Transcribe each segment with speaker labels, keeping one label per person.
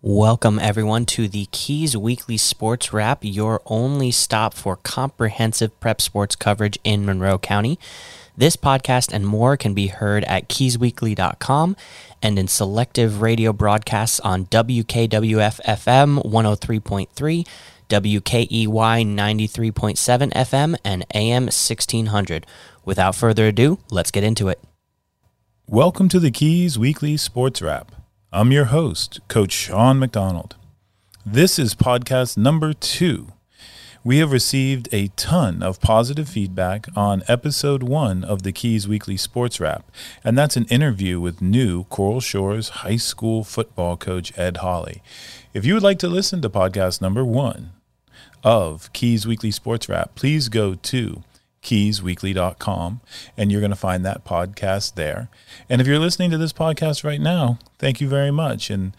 Speaker 1: Welcome, everyone, to the Keys Weekly Sports Wrap, your only stop for comprehensive prep sports coverage in Monroe County. This podcast and more can be heard at keysweekly.com and in selective radio broadcasts on WKWF FM 103.3, WKEY 93.7 FM, and AM 1600. Without further ado, let's get into it.
Speaker 2: Welcome to the Keys Weekly Sports Wrap. I'm your host, Coach Sean McDonald. This is podcast number two. We have received a ton of positive feedback on episode one of the Keys Weekly Sports Wrap, and that's an interview with new Coral Shores High School football coach Ed Holly. If you would like to listen to podcast number one of Keys Weekly Sports Wrap, please go to keysweekly.com and you're going to find that podcast there. And if you're listening to this podcast right now, thank you very much. And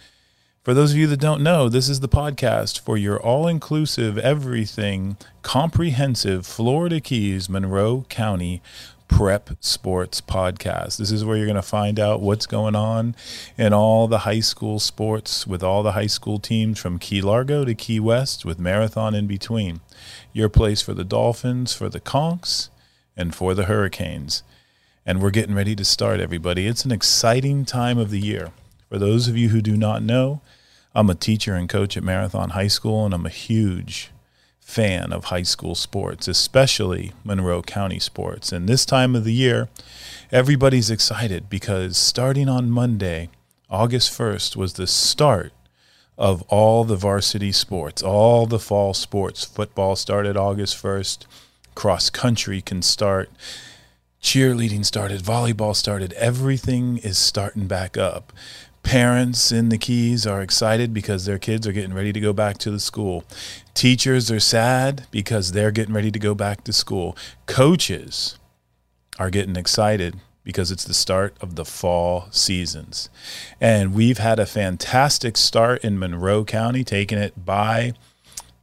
Speaker 2: for those of you that don't know, this is the podcast for your all inclusive, everything comprehensive Florida Keys, Monroe County Prep Sports Podcast. This is where you're going to find out what's going on in all the high school sports with all the high school teams from Key Largo to Key West with Marathon in between. Your place for the Dolphins, for the Conchs, and for the Hurricanes. And we're getting ready to start, everybody. It's an exciting time of the year. For those of you who do not know, I'm a teacher and coach at Marathon High School, and I'm a huge fan of high school sports, especially Monroe County sports. And this time of the year, everybody's excited because starting on Monday, August 1st, was the start of all the varsity sports, all the fall sports. Football started August 1st, cross country can start, cheerleading started, volleyball started, everything is starting back up parents in the keys are excited because their kids are getting ready to go back to the school. Teachers are sad because they're getting ready to go back to school. Coaches are getting excited because it's the start of the fall seasons. And we've had a fantastic start in Monroe County, taking it by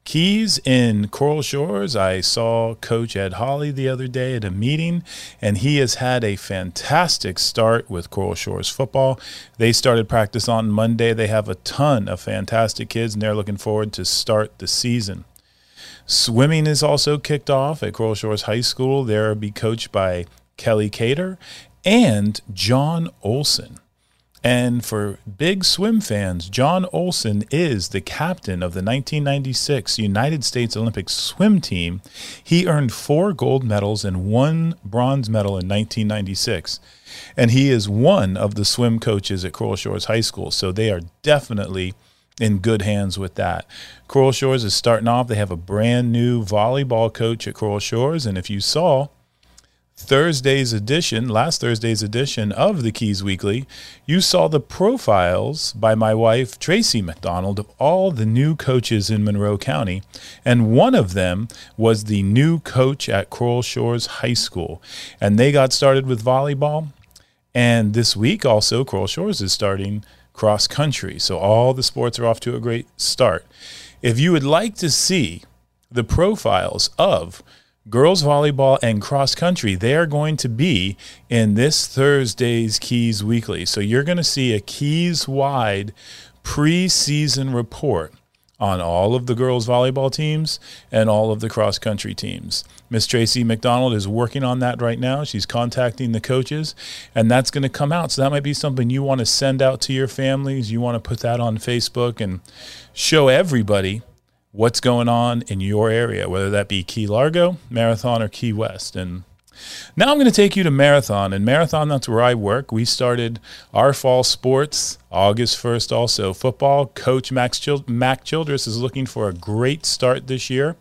Speaker 2: Keys in Coral Shores. I saw Coach Ed Holly the other day at a meeting, and he has had a fantastic start with Coral Shores football. They started practice on Monday. They have a ton of fantastic kids, and they're looking forward to start the season. Swimming is also kicked off at Coral Shores High School. They'll be coached by Kelly Cater and Jon Olsen. And for big swim fans, Jon Olsen is the captain of the 1996 United States Olympic swim team. He earned four gold medals and one bronze medal in 1996. And he is one of the swim coaches at Coral Shores High School. So they are definitely in good hands with that. Coral Shores is starting off. They have a brand new volleyball coach at Coral Shores. And if you saw, Thursday's edition, last Thursday's edition of the Keys Weekly, you saw the profiles by my wife, Tracy McDonald, of all the new coaches in Monroe County. And one of them was the new coach at Coral Shores High School. And they got started with volleyball. And this week, also, Coral Shores is starting cross country. So all the sports are off to a great start. If you would like to see the profiles of girls volleyball and cross country they are going to be in this thursday's keys weekly. So you're going to see a keys wide preseason report on all of the girls volleyball teams and all of the cross country teams. Miss tracy mcdonald is working on that right now. She's contacting the coaches and that's going to come out. So that might be something you want to send out to your families. You want to put that on facebook and show everybody what's going on in your area, whether that be Key Largo, Marathon, or Key West. And now I'm going to take you to Marathon. And Marathon, that's where I work. We started our fall sports August 1st also. Football coach Max Mac Childress is looking for a great start this year.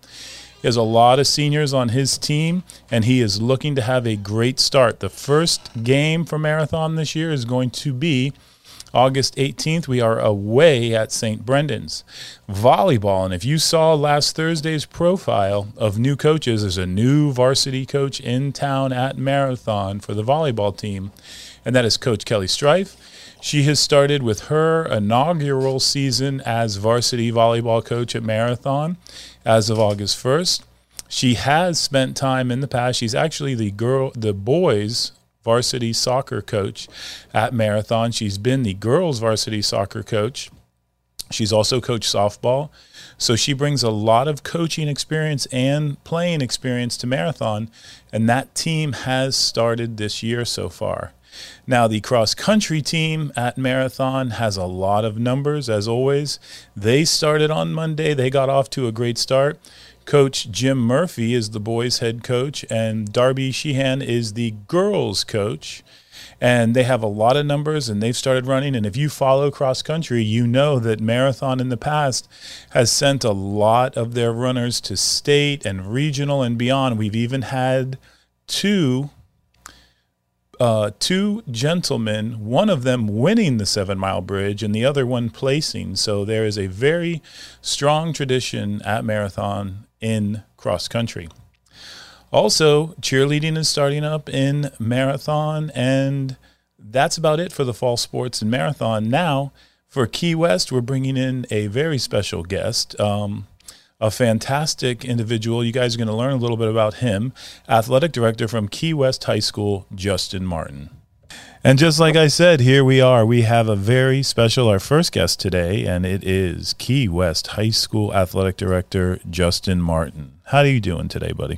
Speaker 2: He has a lot of seniors on his team, and he is looking to have a great start. The first game for Marathon this year is going to be August 18th, we are away at St. Brendan's. Volleyball, and if you saw last Thursday's profile of new coaches, there's a new varsity coach in town at Marathon for the volleyball team, and that is Coach Kelly Strife. She has started with her inaugural season as varsity volleyball coach at Marathon as of August 1st. She has spent time in the past. She's actually the girl, the boys varsity soccer coach at Marathon. She's been the girls varsity soccer coach She's also coached softball. So she brings a lot of coaching experience and playing experience to marathon. And that team has started this year so far. Now, the cross country team at Marathon has a lot of numbers, as always. They started on Monday, they got off to a great start. Coach Jim Murphy is the boys' head coach, and Darby Sheehan is the girls' coach. And they have a lot of numbers and they've started running. And if you follow cross country you know that marathon in the past has sent a lot of their runners to state and regional and beyond. We've even had two uh, two gentlemen, one of them winning the seven mile bridge and the other one placing. So there is a very strong tradition at Marathon in cross country. Also, cheerleading is starting up in marathon, and that's about it for the fall sports and marathon. Now, for Key West, we're bringing in a very special guest, um, a fantastic individual. You guys are going to learn a little bit about him, athletic director from Key West High School, Justin Martin. And just like I said, here we are. We have a very special, our first guest today, and it is Key West High School Athletic Director Justin Martin. How are you doing today, buddy?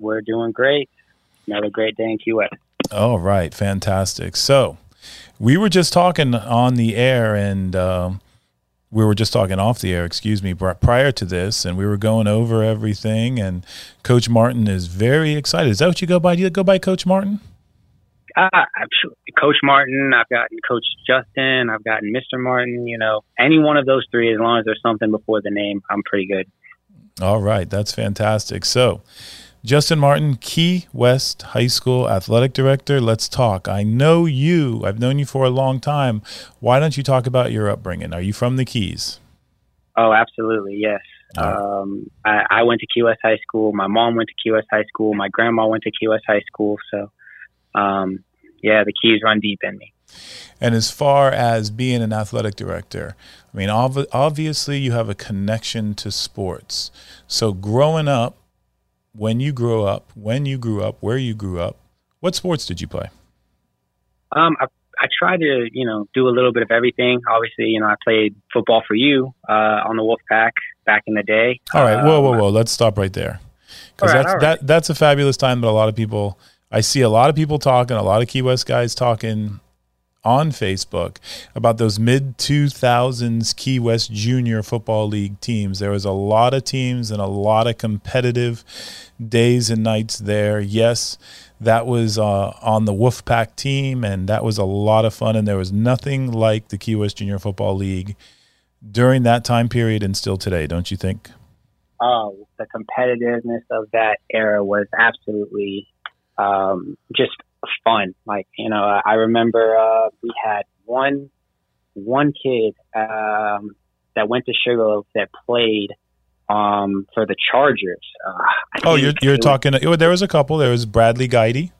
Speaker 3: we're doing great. Another great day in Key West.
Speaker 2: All right, fantastic. So, we were just talking on the air, and um, we were just talking off the air, excuse me, prior to this, and we were going over everything. And Coach Martin is very excited. Is that what you go by? Do you go by Coach Martin?
Speaker 3: Uh, Coach Martin. I've gotten Coach Justin. I've gotten Mr. Martin. You know, any one of those three, as long as there's something before the name, I'm pretty good.
Speaker 2: All right, that's fantastic. So, Justin Martin, Key West High School Athletic Director. Let's talk. I know you, I've known you for a long time. Why don't you talk about your upbringing? Are you from the Keys?
Speaker 3: Oh, absolutely, yes. Um, I, I, went to Key West High School. My mom went to Key West High School. My grandma went to Key West High School. So, um, yeah, the Keys run deep in me.
Speaker 2: And as far as being an athletic director, I mean, ov- obviously you have a connection to sports. So, growing up, when you grew up, when you grew up, where you grew up, what sports did you play?
Speaker 3: Um, I, I tried to, you know, do a little bit of everything. Obviously, you know, I played football for you uh, on the Wolfpack back in the day.
Speaker 2: All right, whoa, whoa, um, whoa. Let's stop right there, because right, that's right. that that's a fabulous time. But a lot of people, I see a lot of people talking, a lot of Key West guys talking on Facebook about those mid 2000s Key West Junior Football League teams. There was a lot of teams and a lot of competitive days and nights there. Yes, that was uh, on the Wolfpack team, and that was a lot of fun. And there was nothing like the Key West Junior Football League during that time period and still today, don't you think?
Speaker 3: Oh, the competitiveness of that era was absolutely um, just fun. Like, you know, I remember uh, we had one one kid um, that went to Sugarloaf that played um, for the Chargers. Uh,
Speaker 2: oh, you're you're talking. There was a couple. There was Bradley Guidy.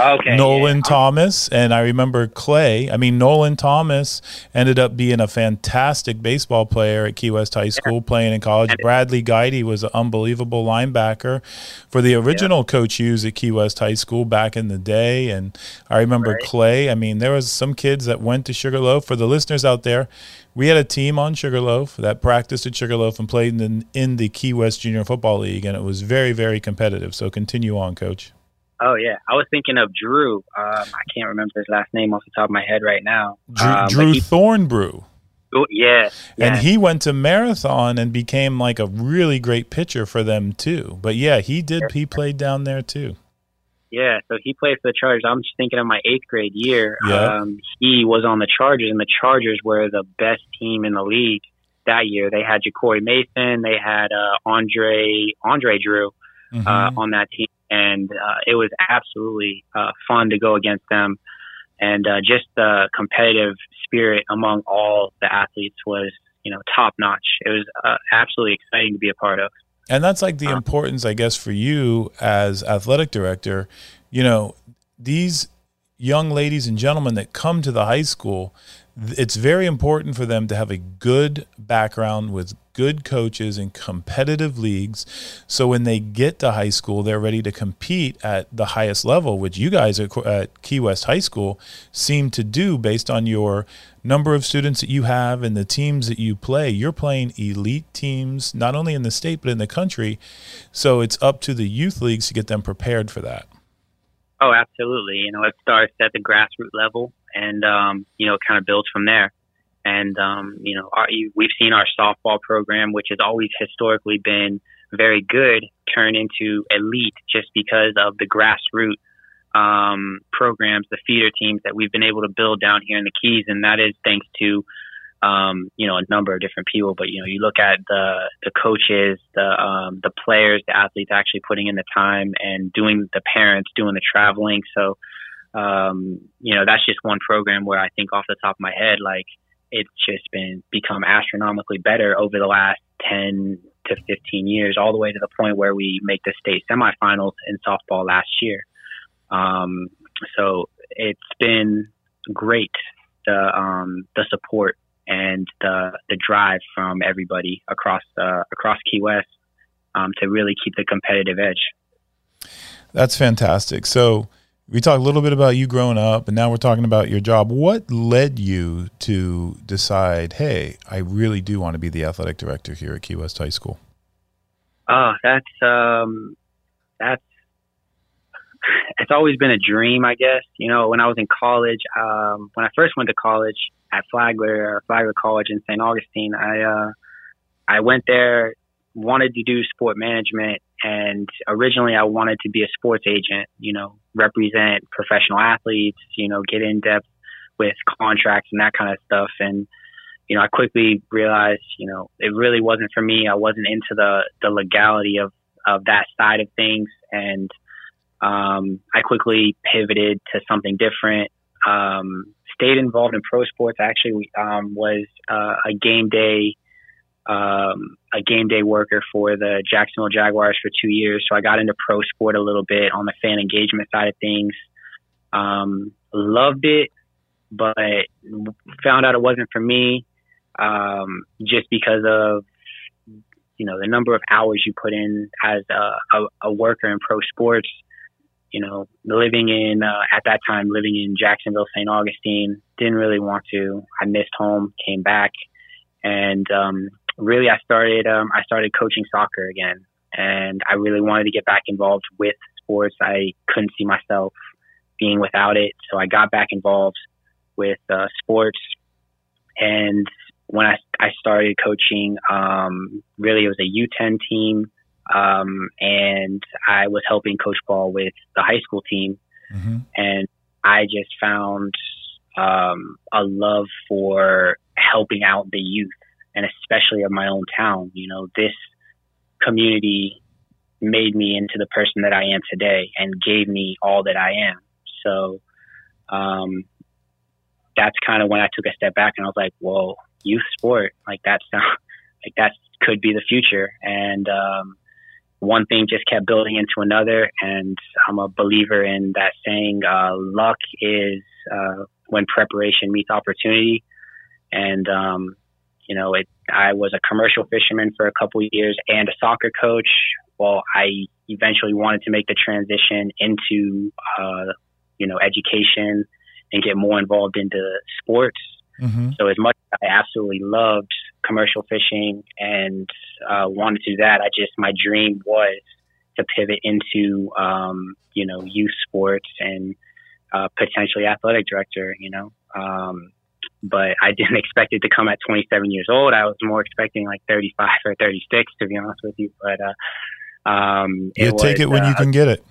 Speaker 3: Okay.
Speaker 2: Nolan
Speaker 3: yeah.
Speaker 2: Thomas and I remember Clay. I mean, Nolan Thomas ended up being a fantastic baseball player at Key West High School, yeah. playing in college. Bradley Guidy was an unbelievable linebacker for the original yeah. Coach Hughes at Key West High School back in the day. And I remember right. Clay. I mean, there was some kids that went to Sugarloaf. For the listeners out there, we had a team on Sugarloaf that practiced at Sugarloaf and played in, in the Key West Junior Football League, and it was very, very competitive. So continue on, Coach.
Speaker 3: Oh yeah, I was thinking of Drew. Um, I can't remember his last name off the top of my head right now.
Speaker 2: Drew, um, Drew he, Thornbrew.
Speaker 3: Oh, yeah,
Speaker 2: and he went to marathon and became like a really great pitcher for them too. But yeah, he did. He played down there too.
Speaker 3: Yeah, so he played for the Chargers. I'm just thinking of my eighth grade year. Yeah. Um, he was on the Chargers, and the Chargers were the best team in the league that year. They had Ja'Cory Mason, they had uh, Andre Andre Drew mm-hmm. uh, on that team and uh, it was absolutely uh, fun to go against them. And uh, just the competitive spirit among all the athletes was, you know, top notch. It was uh, absolutely exciting to be a part of.
Speaker 2: And that's like the uh. importance, I guess, for you as athletic director. You know, these young ladies and gentlemen that come to the high school, it's very important for them to have a good background with good coaches in competitive leagues. So when they get to high school, they're ready to compete at the highest level, which you guys at Key West High School seem to do based on your number of students that you have and the teams that you play. You're playing elite teams, not only in the state, but in the country. So it's up to the youth leagues to get them prepared for that.
Speaker 3: Oh, absolutely. You know, it starts at the grassroots level and, um, you know, it kind of builds from there. And, um, you know, our, we've seen our softball program, which has always historically been very good, turn into elite just because of the grassroots um, programs, the feeder teams that we've been able to build down here in the Keys. And that is thanks to, um, you know, a number of different people. But, you know, you look at the, the coaches, the, um, the players, the athletes actually putting in the time and doing the parents, doing the traveling. So, um, you know, that's just one program where I think off the top of my head, like, it's just been become astronomically better over the last 10 to 15 years, all the way to the point where we make the state semifinals in softball last year. Um, so it's been great the um, the support and the the drive from everybody across uh, across Key West um, to really keep the competitive edge.
Speaker 2: That's fantastic. So we talked a little bit about you growing up, and now we're talking about your job. What led you to decide, hey, I really do want to be the athletic director here at Key West High School?
Speaker 3: Oh, that's um, that's it's always been a dream, I guess. You know, when I was in college, um, when I first went to college at Flagler, Flagler College in St. Augustine, I uh, I went there, wanted to do sport management, and originally I wanted to be a sports agent. You know, represent professional athletes, you know, get in depth with contracts and that kind of stuff. And, you know, I quickly realized, you know, it really wasn't for me. I wasn't into the, the legality of, of that side of things. And, um, I quickly pivoted to something different. Um, stayed involved in pro sports. Actually, um, was uh, a game day um, a game day worker for the Jacksonville Jaguars for two years. So I got into pro sport a little bit on the fan engagement side of things. Um, loved it, but found out it wasn't for me um, just because of you know the number of hours you put in as a, a, a worker in pro sports. You know, living in uh, at that time living in Jacksonville, St. Augustine, didn't really want to. I missed home, came back, and um, really I started um, I started coaching soccer again, and I really wanted to get back involved with sports. I couldn't see myself being without it, so I got back involved with uh, sports. And when I I started coaching, um, really it was a U10 team, um, and I was helping coach ball with the high school team, mm-hmm. and I just found um, a love for helping out the youth and especially of my own town. You know, this community made me into the person that I am today and gave me all that I am. So, um, that's kind of when I took a step back and I was like, whoa, youth sport, like that's like that could be the future. And, um, one thing just kept building into another. And I'm a believer in that saying, uh, luck is, uh, when preparation meets opportunity. And, um, you know, it, I was a commercial fisherman for a couple years and a soccer coach. Well, I eventually wanted to make the transition into, uh, you know, education and get more involved into sports. Mm-hmm. So as much as I absolutely loved commercial fishing and uh, wanted to do that, I just my dream was to pivot into um, you know youth sports and uh, potentially athletic director. You know, um, but I didn't expect it to come at 27 years old. I was more expecting like 35 or 36, to be honest with you. But uh, um,
Speaker 2: was, take it when uh, you can get it.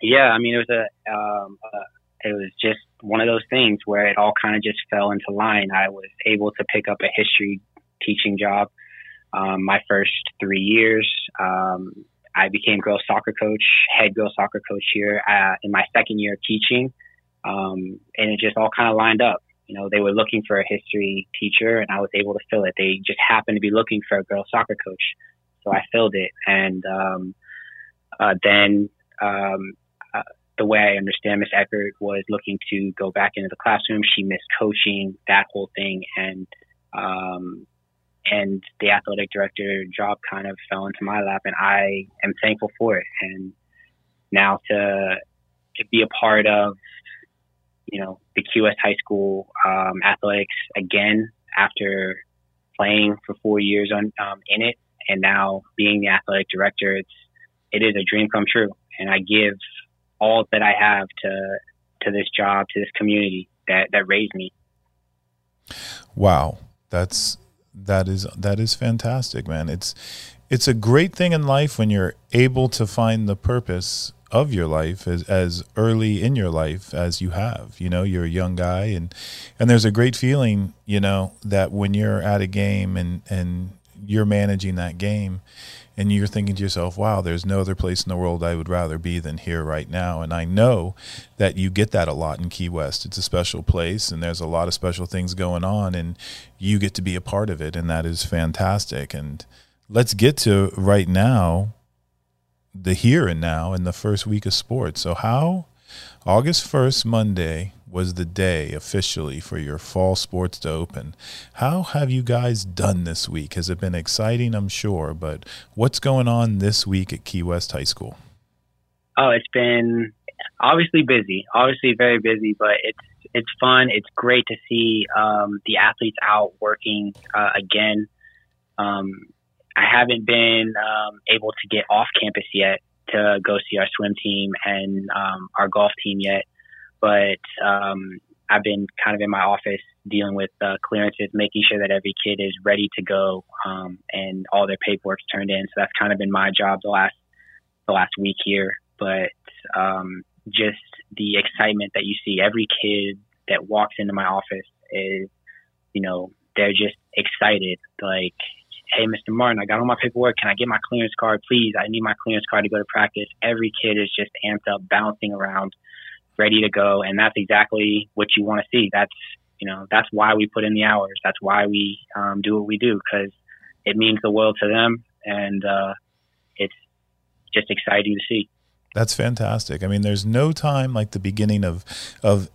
Speaker 3: Yeah, I mean, it was a, um, uh, it was just one of those things where it all kind of just fell into line. I was able to pick up a history teaching job. Um, my first three years, um, I became girls soccer coach, head girls soccer coach here uh, in my second year of teaching. Um, and it just all kind of lined up. You know, they were looking for a history teacher and I was able to fill it. They just happened to be looking for a girls soccer coach. So I filled it. And, um, uh, then, um, uh, the way I understand Miss Eckert was looking to go back into the classroom. She missed coaching, that whole thing. And, um, and the athletic director job kind of fell into my lap, and I am thankful for it. And now to to be a part of, you know, the QS High School um, athletics again after playing for four years on um, in it, and now being the athletic director, it's it is a dream come true, and I give all that I have to to this job, to this community that that raised me.
Speaker 2: Wow, that's that is that is fantastic, man. It's it's a great thing in life when you're able to find the purpose of your life as, as early in your life as you have. You know, you're a young guy and and there's a great feeling, you know, that when you're at a game and and you're managing that game and you're thinking to yourself, wow, there's no other place in the world I would rather be than here right now. And I know that you get that a lot in Key West. It's a special place and there's a lot of special things going on and you get to be a part of it. And that is fantastic. And let's get to right now, the here and now in the first week of sports. So, how August 1st, Monday, was the day officially for your fall sports to open. How have you guys done this week? Has it been exciting? I'm sure, but what's going on this week at Key West High School?
Speaker 3: Oh, it's been obviously busy, obviously very busy, but it's it's fun. It's great to see um, the athletes out working uh, again. Um, I haven't been um, able to get off campus yet to go see our swim team and um, our golf team yet but um, I've been kind of in my office dealing with uh, clearances, making sure that every kid is ready to go um, and all their paperwork's turned in. So that's kind of been my job the last the last week here. But um, just the excitement that you see every kid that walks into my office is, you know, they're just excited. Like, hey, Mr. Martin, I got all my paperwork. Can I get my clearance card, please? I need my clearance card to go to practice. Every kid is just amped up, bouncing around ready to go. And that's exactly what you want to see. That's, you know, that's why we put in the hours. That's why we um, do what we do because it means the world to them. And uh, it's just exciting to see.
Speaker 2: That's fantastic. I mean, there's no time like the beginning of, of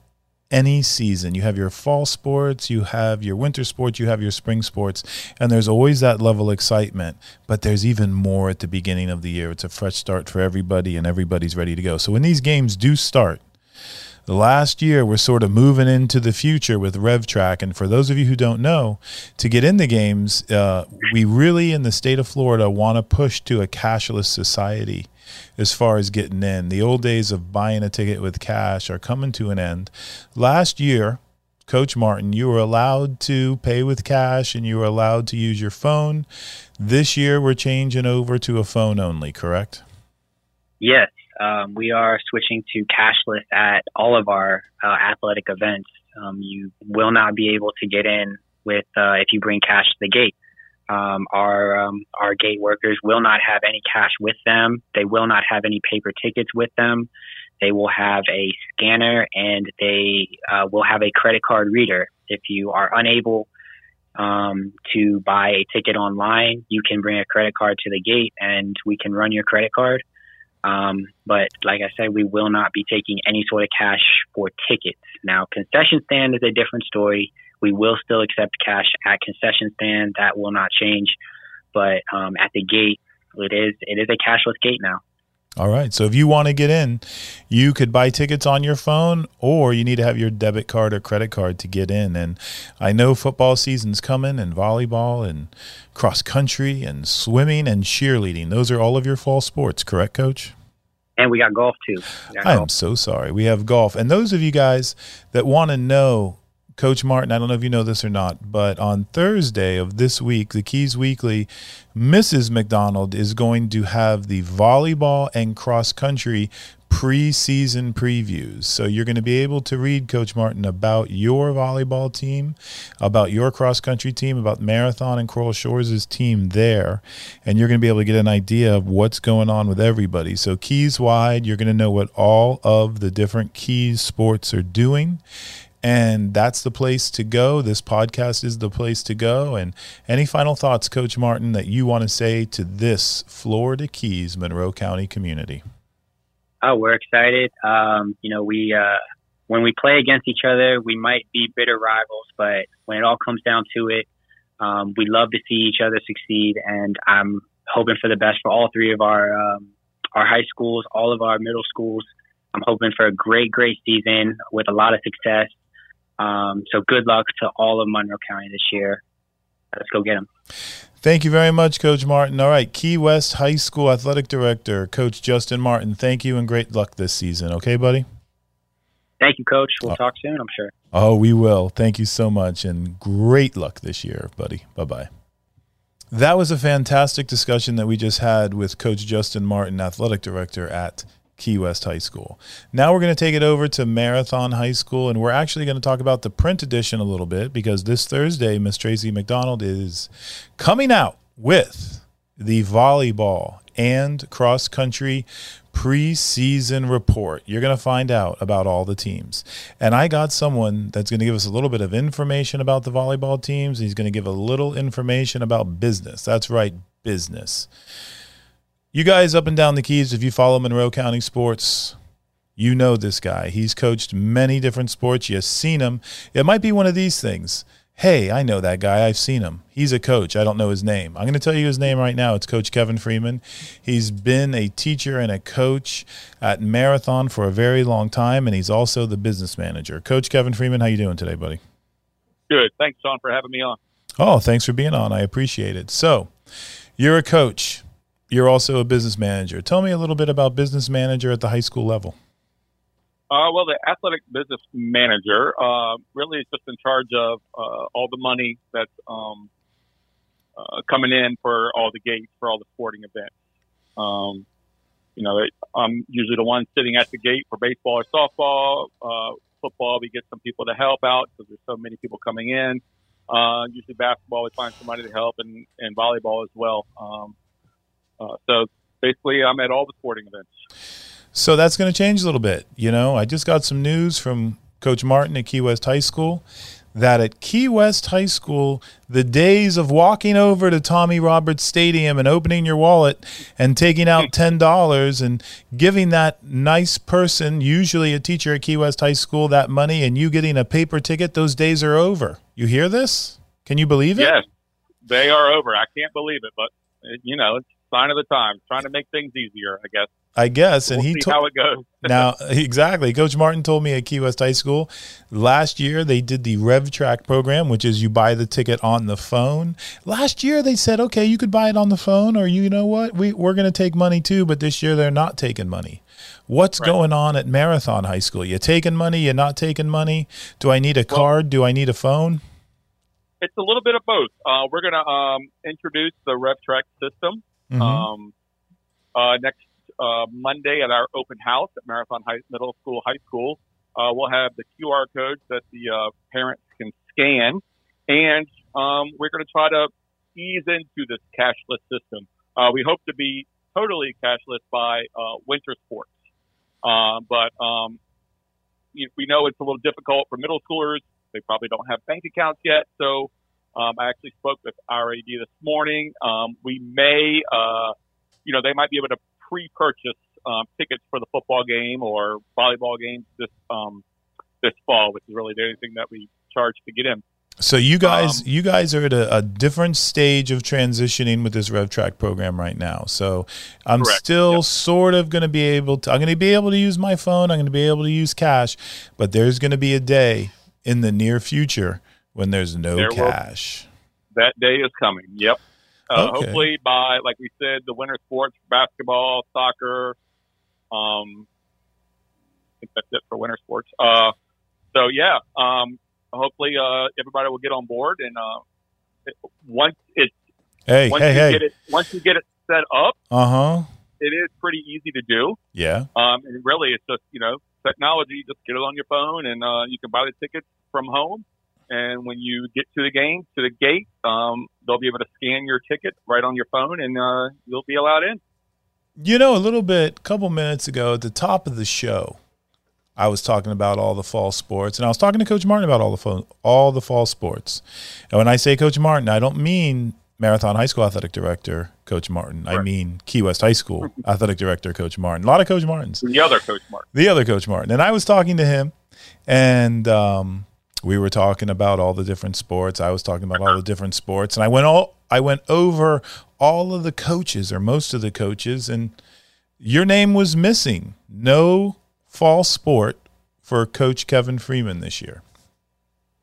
Speaker 2: any season. You have your fall sports, you have your winter sports, you have your spring sports, and there's always that level of excitement. But there's even more at the beginning of the year. It's a fresh start for everybody, and everybody's ready to go. So when these games do start, last year we're sort of moving into the future with RevTrak. And for those of you who don't know, to get in the games, uh, we really in the state of Florida want to push to a cashless society as far as getting in. The old days of buying a ticket with cash are coming to an end. Last year, Coach Martin, you were allowed to pay with cash and you were allowed to use your phone. This year, we're changing over to a phone only, correct?
Speaker 3: Yes, um, we are switching to cashless at all of our uh, athletic events. Um, you will not be able to get in with uh, if you bring cash to the gate. Um, our um, our gate workers will not have any cash with them. They will not have any paper tickets with them. They will have a scanner and they uh, will have a credit card reader. If you are unable um, to buy a ticket online, you can bring a credit card to the gate and we can run your credit card. Um, but like I said, we will not be taking any sort of cash for tickets. Now, concession stand is a different story. We will still accept cash at concession stand. That will not change. But um, at the gate, it is it is a cashless gate now.
Speaker 2: All right. So if you want to get in, you could buy tickets on your phone or you need to have your debit card or credit card to get in. And I know football season's coming and volleyball and cross country and swimming and cheerleading. Those are all of your fall sports, correct, coach?
Speaker 3: And we got golf too.
Speaker 2: I am so sorry. We have golf. And those of you guys that want to know Coach Martin, I don't know if you know this or not, but on Thursday of this week, the Keys Weekly, Mrs. McDonald is going to have the volleyball and cross country preseason previews. So you're going to be able to read Coach Martin about your volleyball team, about your cross country team, about Marathon and Coral Shores' team there, and you're going to be able to get an idea of what's going on with everybody. So keys wide, you're going to know what all of the different keys sports are doing and that's the place to go. This podcast is the place to go. And any final thoughts, Coach Martin, that you want to say to this Florida Keys Monroe County community?
Speaker 3: Oh, we're excited. Um, you know, we uh, when we play against each other, we might be bitter rivals, but when it all comes down to it, Um, we love to see each other succeed, and I'm hoping for the best for all three of our um, our high schools, all of our middle schools. I'm hoping for a great, great season with a lot of success. Um, so good luck to all of Monroe County this year. Let's go get them.
Speaker 2: Thank you very much, Coach Martin. All right, Key West High School Athletic Director, Coach Justin Martin. Thank you and great luck this season. Okay, buddy?
Speaker 3: Thank you, Coach. We'll uh, talk soon, I'm sure.
Speaker 2: Oh, we will. Thank you so much and great luck this year, buddy. Bye bye. That was a fantastic discussion that we just had with Coach Justin Martin, Athletic Director at Key West High School. Now we're going to take it over to Marathon High School, and we're actually going to talk about the print edition a little bit because this Thursday, Miss Tracy McDonald is coming out with the volleyball and cross country preseason report. You're going to find out about all the teams. And I got someone that's going to give us a little bit of information about the volleyball teams. He's going to give a little information about business. That's right, business. You guys up and down the keys, if you follow Monroe County sports, you know this guy. He's coached many different sports. You've seen him. It might be one of these things. Hey, I know that guy. I've seen him. He's a coach. I don't know his name. I'm going to tell you his name right now. It's Coach Kevin Freeman. He's been a teacher and a coach at Marathon for a very long time, and he's also the business manager. Coach Kevin Freeman, how you doing today, buddy?
Speaker 4: Good. Thanks, Sean, for having me on.
Speaker 2: Oh, thanks for being on. I appreciate it. So, you're a coach you're also a business manager. Tell me a little bit about business manager at the high school level.
Speaker 4: Uh, well, the athletic business manager uh, really is just in charge of uh, all the money that's um, uh, coming in for all the gates for all the sporting events. Um, you know, I'm usually the one sitting at the gate for baseball or softball. Uh, football, we get some people to help out because there's so many people coming in. Uh, usually basketball, we find somebody to help, and, and volleyball as well. Um, uh, so basically, I'm at all the sporting events.
Speaker 2: So that's going to change a little bit. You know, I just got some news from Coach Martin at Key West High School that at Key West High School, the days of walking over to Tommy Roberts Stadium and opening your wallet and taking out $10 and giving that nice person, usually a teacher at Key West High School, that money and you getting a paper ticket, those days are over. You hear this? Can you believe it?
Speaker 4: Yes, they are over. I can't believe it, but, you know, it's sign of the times, trying to make things easier, I guess.
Speaker 2: I guess, and
Speaker 4: we'll
Speaker 2: he
Speaker 4: told how it goes.
Speaker 2: now exactly. Coach Martin told me at Key West High School last year they did the RevTrak program, which is you buy the ticket on the phone. Last year they said, okay, you could buy it on the phone, or you know what, we we're going to take money too. But this year they're not taking money. What's right. going on at Marathon High School? You taking money? You not taking money? Do I need a well, card? Do I need a phone?
Speaker 4: It's a little bit of both. Uh, we're going to um, introduce the RevTrak system mm-hmm. um, uh, next uh, Monday at our open house at Marathon High Middle School High School. Uh, we'll have the QR codes that the uh, parents can scan, and um, we're going to try to ease into this cashless system. Uh, we hope to be totally cashless by uh, winter sports, but um, we know it's a little difficult for middle schoolers. They probably don't have bank accounts yet, so um, I actually spoke with RAD this morning. Um, we may, uh, you know, they might be able to pre-purchase um, tickets for the football game or volleyball games this um, this fall, which is really the only thing that we charge to get in.
Speaker 2: So you guys, um, you guys are at a, a, different stage of transitioning with this RevTrak program right now. So I'm correct. still yep. sort of going to be able to. I'm going to be able to use my phone. I'm going to be able to use cash, but there's going to be a day in the near future when there's no there cash.
Speaker 4: Will, that day is coming. Yep. Uh, okay. Hopefully by, like we said, the winter sports, basketball, soccer. Um, I think that's it for winter sports. Uh, so yeah, um, hopefully uh, everybody will get on board, and uh, it, once it's
Speaker 2: hey
Speaker 4: once
Speaker 2: hey
Speaker 4: you
Speaker 2: hey
Speaker 4: get it once you get it set up,
Speaker 2: uh huh,
Speaker 4: it is pretty easy to do.
Speaker 2: Yeah.
Speaker 4: Um, and really, it's just you know technology. Just get it on your phone, and uh, you can buy the tickets from home and when you get to the game, to the gate, um, they'll be able to scan your ticket right on your phone, and uh, you'll be allowed in.
Speaker 2: You know, a little bit, a couple minutes ago, at the top of the show, I was talking about all the fall sports, and I was talking to Coach Martin about all the fall, all the fall sports. And when I say Coach Martin, I don't mean Marathon High School Athletic Director Coach Martin. Right. I mean Key West High School Athletic Director Coach Martin. A lot of Coach Martins.
Speaker 4: The other Coach Martin.
Speaker 2: The other Coach Martin. And I was talking to him, and um, we were talking about all the different sports. I was talking about all the different sports, and I went all I went over all of the coaches or most of the coaches, and your name was missing. No fall sport for Coach Kevin Freeman this year.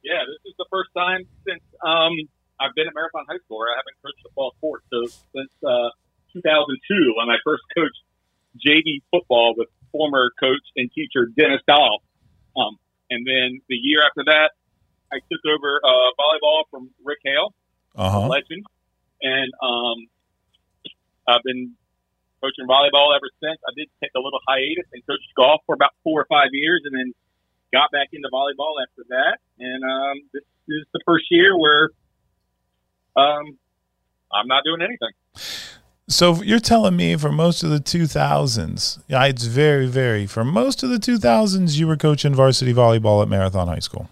Speaker 4: Yeah, this is the first time since um, I've been at Marathon High School I haven't coached a fall sport. So since uh, 2002, when I first coached JV football with former coach and teacher Dennis Dahl. And then the year after that, I took over uh, volleyball from Rick Hale, uh-huh. legend, and um, I've been coaching volleyball ever since. I did take a little hiatus and coached golf for about four or five years, and then got back into volleyball after that. And um, this is the first year where um, I'm not doing anything.
Speaker 2: So you're telling me for most of the 2000s, yeah, it's very, very, for most of the 2000s, you were coaching varsity volleyball at Marathon High School.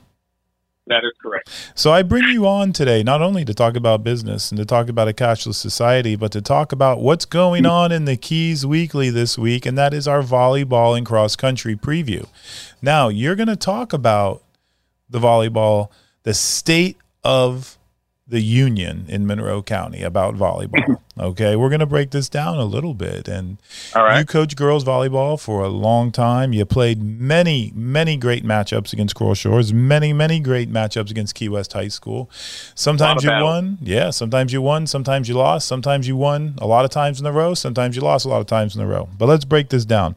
Speaker 4: That is correct.
Speaker 2: So I bring you on today not only to talk about business and to talk about a cashless society, but to talk about what's going on in the Keys Weekly this week, and that is our volleyball and cross country preview. Now, you're going to talk about the volleyball, the state of the union in Monroe County about volleyball. Okay, we're going to break this down a little bit. And you coach girls volleyball for a long time. You played many, many great matchups against Coral Shores, many, many great matchups against Key West High School. Sometimes you battle. won. Yeah, sometimes you won. Sometimes you lost. Sometimes you won a lot of times in a row. Sometimes you lost a lot of times in a row. But let's break this down.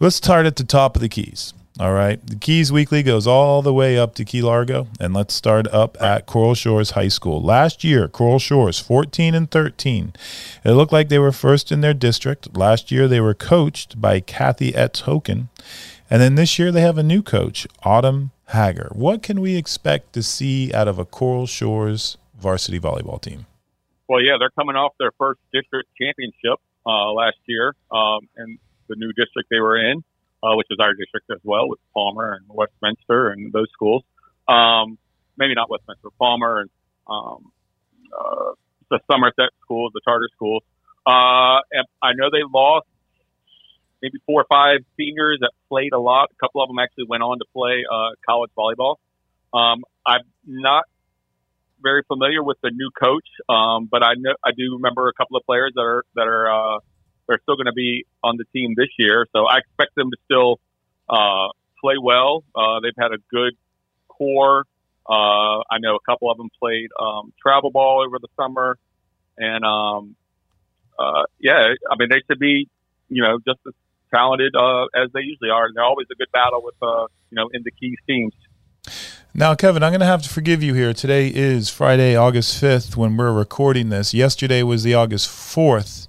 Speaker 2: Let's start at the top of the keys. All right. The Keys Weekly goes all the way up to Key Largo. And let's start up at Coral Shores High School. Last year, Coral Shores 14 and 13. It looked like they were first in their district. Last year, they were coached by Kathy Etz Hoken. And then this year, they have a new coach, Autumn Hager. What can we expect to see out of a Coral Shores varsity volleyball team?
Speaker 4: Well, yeah, they're coming off their first district championship uh, last year um, in the new district they were in uh, which is our district as well, with Palmer and Westminster and those schools. Um, maybe not Westminster, Palmer and um, uh, the Somerset schools, the charter schools. Uh, and I know they lost maybe four or five seniors that played a lot. A couple of them actually went on to play uh, college volleyball. Um, I'm not very familiar with the new coach, um, but I know I do remember a couple of players that are that are uh, they're still going to be on the team this year, so I expect them to still uh, play well. Uh, they've had a good core. Uh, I know a couple of them played um, travel ball over the summer, and um, uh, yeah, I mean they should be, you know, just as talented uh, as they usually are. And they're always a good battle with, uh, you know, in the key teams.
Speaker 2: Now, Kevin, I'm going to have to forgive you here. Today is Friday, August 5th, when we're recording this. Yesterday was the August 4th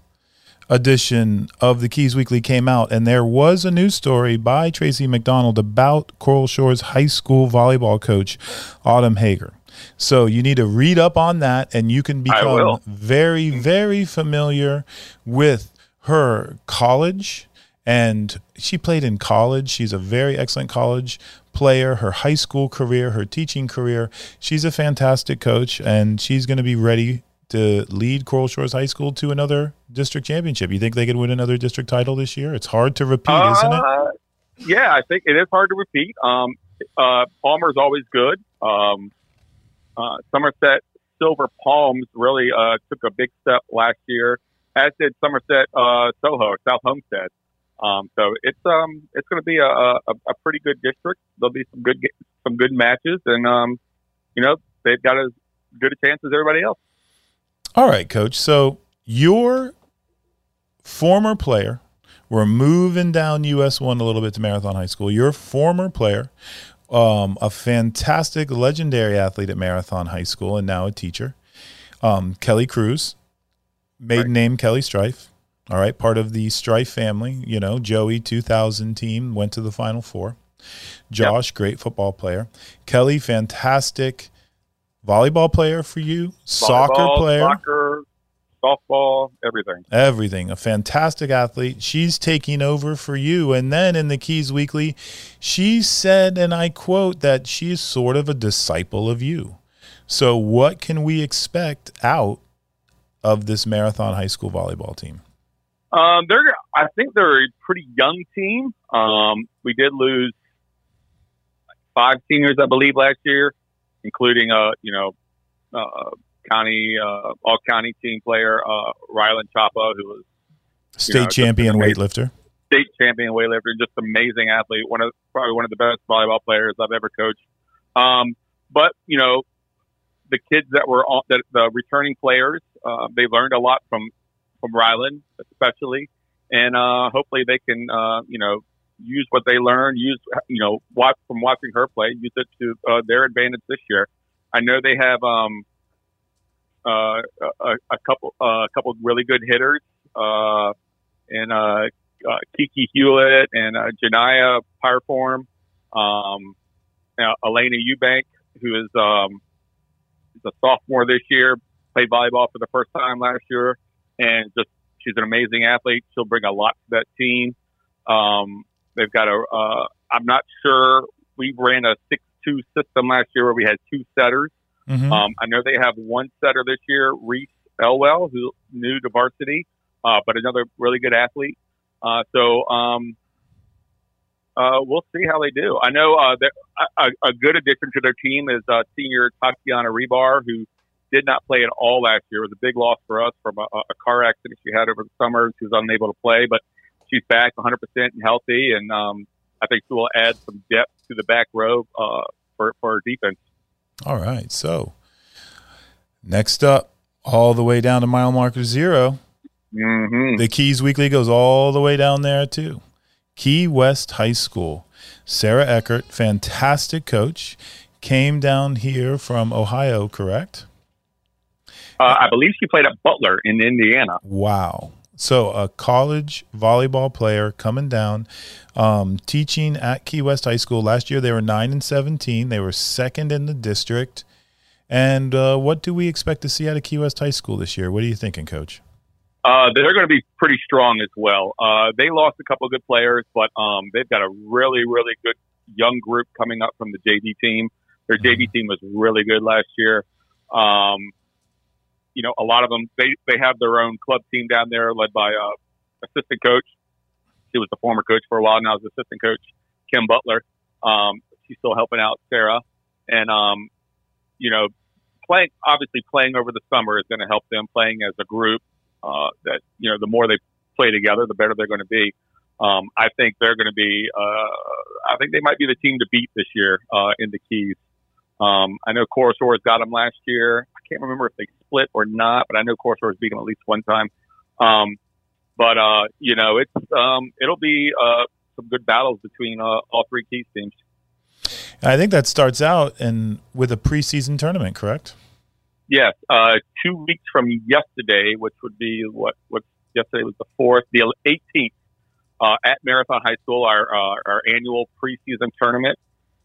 Speaker 2: edition of the Keys Weekly came out, and there was a news story by Tracy McDonald about Coral Shores High School volleyball coach Autumn Hager. So you need to read up on that, and you can become very, very familiar with her college. And she played in college. She's a very excellent college player, her high school career, her teaching career. She's a fantastic coach, and she's going to be ready to lead Coral Shores High School to another district championship. You think they could win another district title this year? It's hard to repeat, uh, isn't it?
Speaker 4: Yeah, I think it is hard to repeat. Um, uh, Palmer's always good. Um, uh, Somerset Silver Palms really uh, took a big step last year, as did Somerset uh, Soho, South Homestead. Um, so it's um it's going to be a, a, a pretty good district. There'll be some good some good matches, and um, you know they've got as good a chance as everybody else.
Speaker 2: All right, coach. So your former player, we're moving down US one a little bit to Marathon High School. Your former player, um, a fantastic, legendary athlete at Marathon High School, and now a teacher, um, Kelly Cruz, maiden right. name Kelly Strife. All right, part of the Strife family. You know, Joey 2000 team went to the Final Four. Josh, yep. great football player. Kelly, fantastic volleyball player for you, volleyball, soccer player,
Speaker 4: soccer, softball, everything.
Speaker 2: Everything. A fantastic athlete. She's taking over for you. And then in the Keys Weekly, she said, and I quote, that she's sort of a disciple of you. So, what can we expect out of this Marathon High School volleyball team?
Speaker 4: Um, they're, I think they're a pretty young team. Um, we did lose five seniors, I believe, last year, including uh, you know, uh, county uh, all county team player uh, Rylan Chapa, who was
Speaker 2: state know, champion weightlifter.
Speaker 4: State champion weightlifter, just amazing athlete. One of probably one of the best volleyball players I've ever coached. Um, but you know, the kids that were on the, the returning players, uh, they learned a lot from from Rylan, especially, and uh, hopefully they can uh, you know use what they learned, use you know watch from watching her play, use it to uh, their advantage this year. I know they have um, uh, a, a couple uh, a couple really good hitters, uh, and uh, uh, Kiki Hewlett and uh, Janaya Pyreform, um, Elena Eubank, who is um, is a sophomore this year, played volleyball for the first time last year, and just she's an amazing athlete. She'll bring a lot to that team. Um, they've got a. Uh, I'm not sure. We ran a six-two system last year where we had two setters. Mm-hmm. Um, I know they have one setter this year, Reese Elwell, who new to varsity, uh, but another really good athlete. Uh, so um, uh, we'll see how they do. I know uh, a, a, good addition to their team is uh, senior Tatiana Rebar, who did not play at all last year. It was a big loss for us from a, a car accident she had over the summer. She was unable to play, but she's back 100% and healthy, and um, I think she will add some depth to the back row uh, for, for our defense.
Speaker 2: All right. So next up, all the way down to mile marker 0
Speaker 4: mm-hmm.
Speaker 2: The Keys Weekly goes all the way down there too. Key West High School. Sarah Eckert, fantastic coach, came down here from Ohio, correct?
Speaker 4: Uh, I believe she played at Butler in Indiana.
Speaker 2: Wow. So a college volleyball player coming down, um, teaching at Key West High School. Last year they were nine and seventeen. They were second in the district. And uh, what do we expect to see out of Key West High School this year? What are you thinking, Coach?
Speaker 4: Uh, they're going to be pretty strong as well. Uh, they lost a couple of good players, but um, they've got a really, really good young group coming up from the JV team. Their JV mm-hmm. team was really good last year. Um, you know, a lot of them they they have their own club team down there, led by uh, assistant coach. She was the former coach for a while now, is assistant coach Kim Butler. Um, she's still helping out Sarah, and um, you know, playing obviously playing over the summer is going to help them playing as a group. Uh, that you know, the more they play together, the better they're going to be. Um, I think they're going to be. Uh, I think they might be the team to beat this year uh, in the Keys. Um, I know Coral Shores got them last year I can't remember if they split or not, but I know Coral Shores beat them at least one time. Um, but uh, you know, it's um, it'll be uh, some good battles between uh, all three Keys teams.
Speaker 2: I think that starts out and with a preseason tournament, correct?
Speaker 4: Yes, uh, two weeks from yesterday, which would be what what yesterday was the fourth, the 18th, uh, at Marathon High School, our uh, our annual preseason tournament.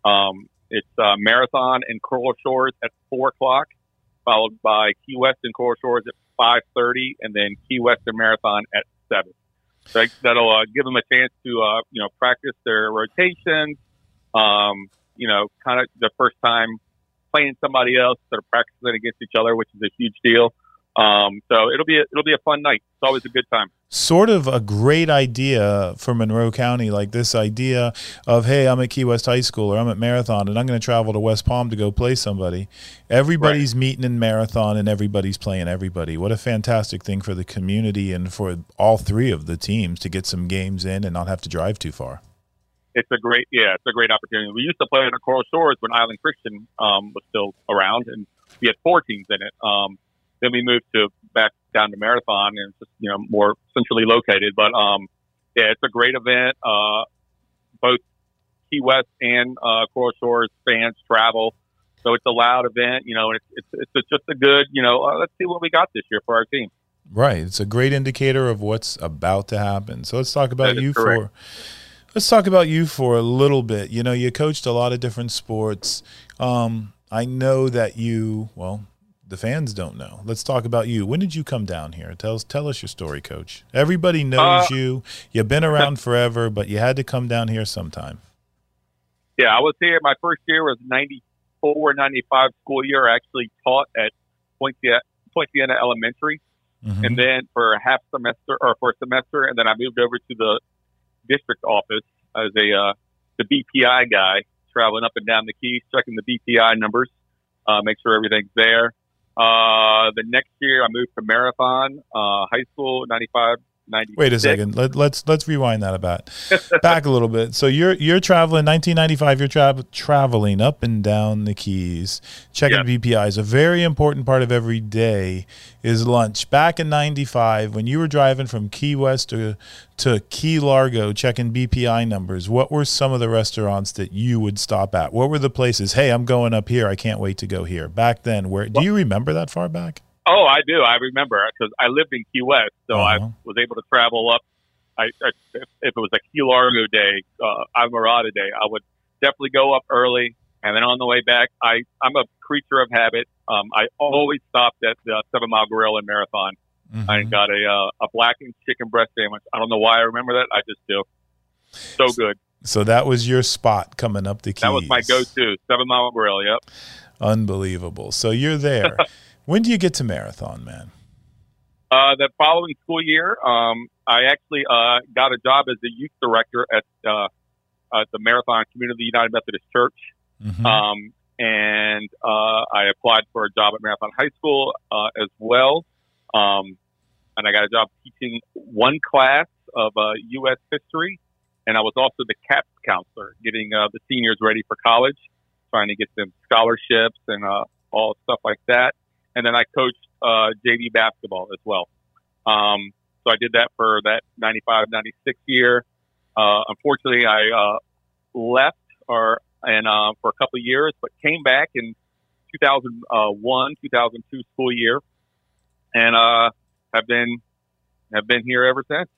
Speaker 4: Um, it's uh, marathon and Coral Shores at four o'clock followed by Key West and Shores at 5:30, and then Key Western Marathon at seven. So that'll uh, give them a chance to uh, you know practice their rotations. Um, you know, kind of the first time playing somebody else, that are practicing against each other, which is a huge deal. Um, so it'll be a, it'll be a fun night. It's always a good time.
Speaker 2: Sort of a great idea for Monroe County, like this idea of hey, I'm at Key West High School or I'm at Marathon and I'm going to travel to West Palm to go play somebody. Everybody's right. meeting in Marathon and everybody's playing everybody. What a fantastic thing for the community and for all three of the teams to get some games in and not have to drive too far
Speaker 4: it's a great yeah it's a great opportunity we used to play in the coral shores when island christian um, was still around and we had four teams in it um, then we moved to back down to Marathon, and it's just you know more centrally located. But um, yeah, it's a great event. Uh, both Key West and uh, Coral Shores fans travel, so it's a loud event. You know, and it's it's, it's just a good you know. Uh, let's see what we got this year for our team.
Speaker 2: Right, it's a great indicator of what's about to happen. So let's talk about you correct. for. Let's talk about you for a little bit. You know, you coached a lot of different sports. Um, I know that you, well, the fans don't know. Let's talk about you. When did you come down here? Tell us, tell us your story, Coach. Everybody knows uh, you. You've been around forever, but you had to come down here sometime.
Speaker 4: Yeah, I was here. My first year was 94, 95 school year. I actually taught at Poinciana, Poinciana Elementary. Mm-hmm. And then for a half semester or for a semester, and then I moved over to the district office as a uh, the BPI guy, traveling up and down the keys, checking the BPI numbers, uh, make sure everything's there. Uh, the next year, I moved to Marathon uh, High School, 95,
Speaker 2: Wait a second. Let, us let's, let's rewind that a bit. Back a little bit. So you're you're traveling 1995. You're tra- traveling up and down the Keys, checking. BPIs. A very important part of every day is lunch. Back in '95, when you were driving from Key West to to Key Largo, checking BPI numbers, what were some of the restaurants that you would stop at? What were the places? Hey, I'm going up here. I can't wait to go here. Back then, where do you remember that far back?
Speaker 4: Oh, I do. I remember because I lived in Key West, so uh-huh. I was able to travel up. I, I if it was a Key Largo day, uh, Islamorada day, I would definitely go up early, and then on the way back, I I'm a creature of habit. Um, I always stopped at the Seven Mile Grill and Marathon. Mm-hmm. I got a uh, a blackened chicken breast sandwich. I don't know why I remember that. I just do. So good.
Speaker 2: So that was your spot coming up the keys.
Speaker 4: That was my go-to Seven Mile Grill. Yep.
Speaker 2: Unbelievable. So you're there. When do you get to marathon, man?
Speaker 4: Uh, the following school year, um, I actually uh, got a job as a youth director at, uh, at the Marathon Community United Methodist Church. Mm-hmm. Um, and uh, I applied for a job at Marathon High School uh, as well. Um, and I got a job teaching one class of U.S. Uh, history. And I was also the CAPS counselor, getting the seniors ready for college, trying to get them scholarships and all stuff like that and then I coached uh, JV basketball as well. Um, so I did that for that 95, 96 year. Uh, unfortunately, I uh, left or and uh, for a couple of years, but came back in 2001, 2002 school year, and uh, have been have been here ever since.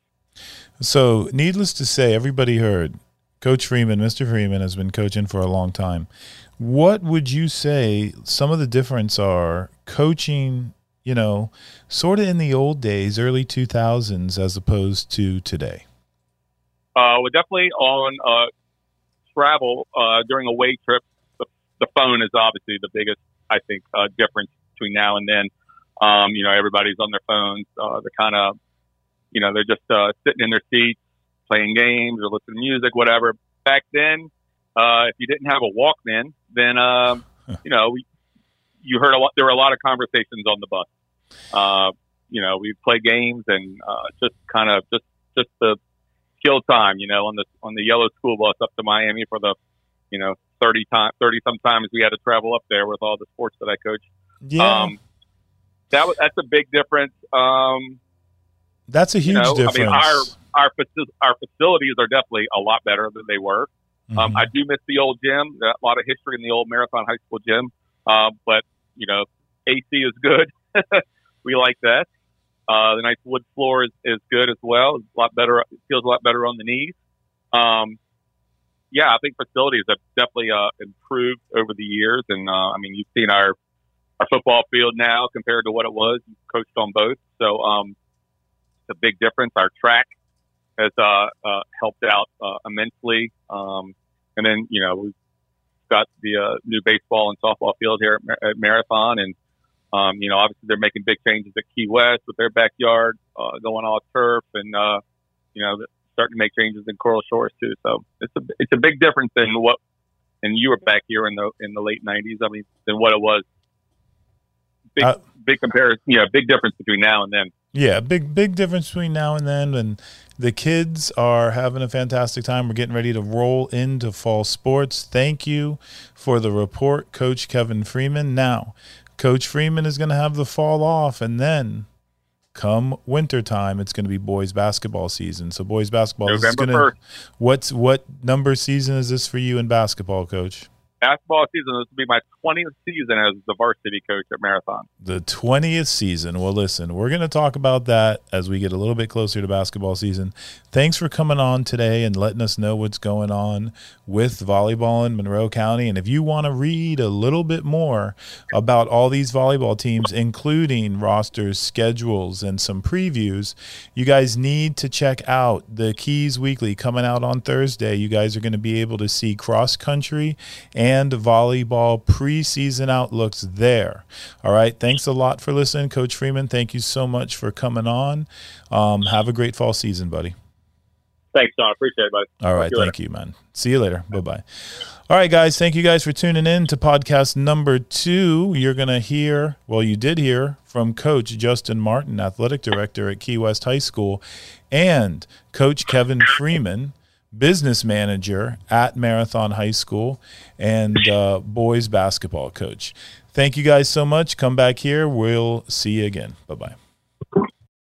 Speaker 2: So, needless to say, everybody heard Coach Freeman, Mr. Freeman, has been coaching for a long time. What would you say some of the difference are coaching, you know, sort of in the old days, early 2000s, as opposed to today?
Speaker 4: Uh, we're definitely on uh, travel uh, during away trips. The, the phone is obviously the biggest, I think, uh, difference between now and then. Um, you know, everybody's on their phones. Uh, they're kind of, you know, they're just uh, sitting in their seats, playing games or listening to music, whatever. Back then, uh, if you didn't have a Walkman, then um, you know we, you heard a lot. There were a lot of conversations on the bus. Uh, you know, we play games and uh, just kind of just just the kill time. You know, on the on the yellow school bus up to Miami for the you know thirty time thirty sometimes we had to travel up there with all the sports that I coached.
Speaker 2: Yeah. Um,
Speaker 4: that was that's a big difference. Um,
Speaker 2: that's a huge you know, difference. I mean,
Speaker 4: our our our facilities are definitely a lot better than they were. Um, mm-hmm. Um, I do miss the old gym. A lot of history in the old Marathon High School gym. Uh, but you know, AC is good. we like that. Uh, the nice wood floor is, is good as well. It's a lot better. It feels a lot better on the knees. Um, yeah, I think facilities have definitely uh, improved over the years. And uh, I mean, you've seen our our football field now compared to what it was. You coached on both, so um, it's a big difference. Our track has uh, uh, helped out uh, immensely. Um, and then, you know, we've got the uh, new baseball and softball field here at, Mar- at Marathon. And, um, you know, obviously they're making big changes at Key West with their backyard uh, going all turf and, uh, you know, starting to make changes in Coral Shores too. So it's a, it's a big difference than what, and you were back here in the, in the late nineties. I mean, than what it was. Big, uh, big comparison, yeah, big difference between now and then.
Speaker 2: Yeah, big big difference between now and then, and the kids are having a fantastic time. We're getting ready to roll into fall sports. Thank you for the report, Coach Kevin Freeman. Now, Coach Freeman is going to have the fall off, and then come wintertime, it's going to be boys basketball season. So boys basketball
Speaker 4: November
Speaker 2: is going
Speaker 4: to.
Speaker 2: What's what number season is this for you in basketball, Coach?
Speaker 4: Basketball season. This will be my 20th season as the varsity coach at Marathon.
Speaker 2: The 20th season. Well, listen, we're going to talk about that as we get a little bit closer to basketball season. Thanks for coming on today and letting us know what's going on with volleyball in Monroe County. And if you want to read a little bit more about all these volleyball teams, including rosters, schedules, and some previews, you guys need to check out the Keys Weekly coming out on Thursday. You guys are going to be able to see cross country and and volleyball preseason outlooks there. All right. Thanks a lot for listening, Coach Freeman. Thank you so much for coming on. Um, have a great fall season, buddy.
Speaker 4: Thanks, Don. Appreciate it, buddy.
Speaker 2: All right. Thank you, man. See you later. Bye bye. All right, guys. Thank you guys for tuning in to podcast number two. You're going to hear, well, you did hear from Coach Justin Martin, athletic director at Key West High School, and Coach Kevin Freeman, business manager at Marathon High School and uh, boys basketball coach. Thank you guys so much. Come back here. We'll see you again. Bye bye.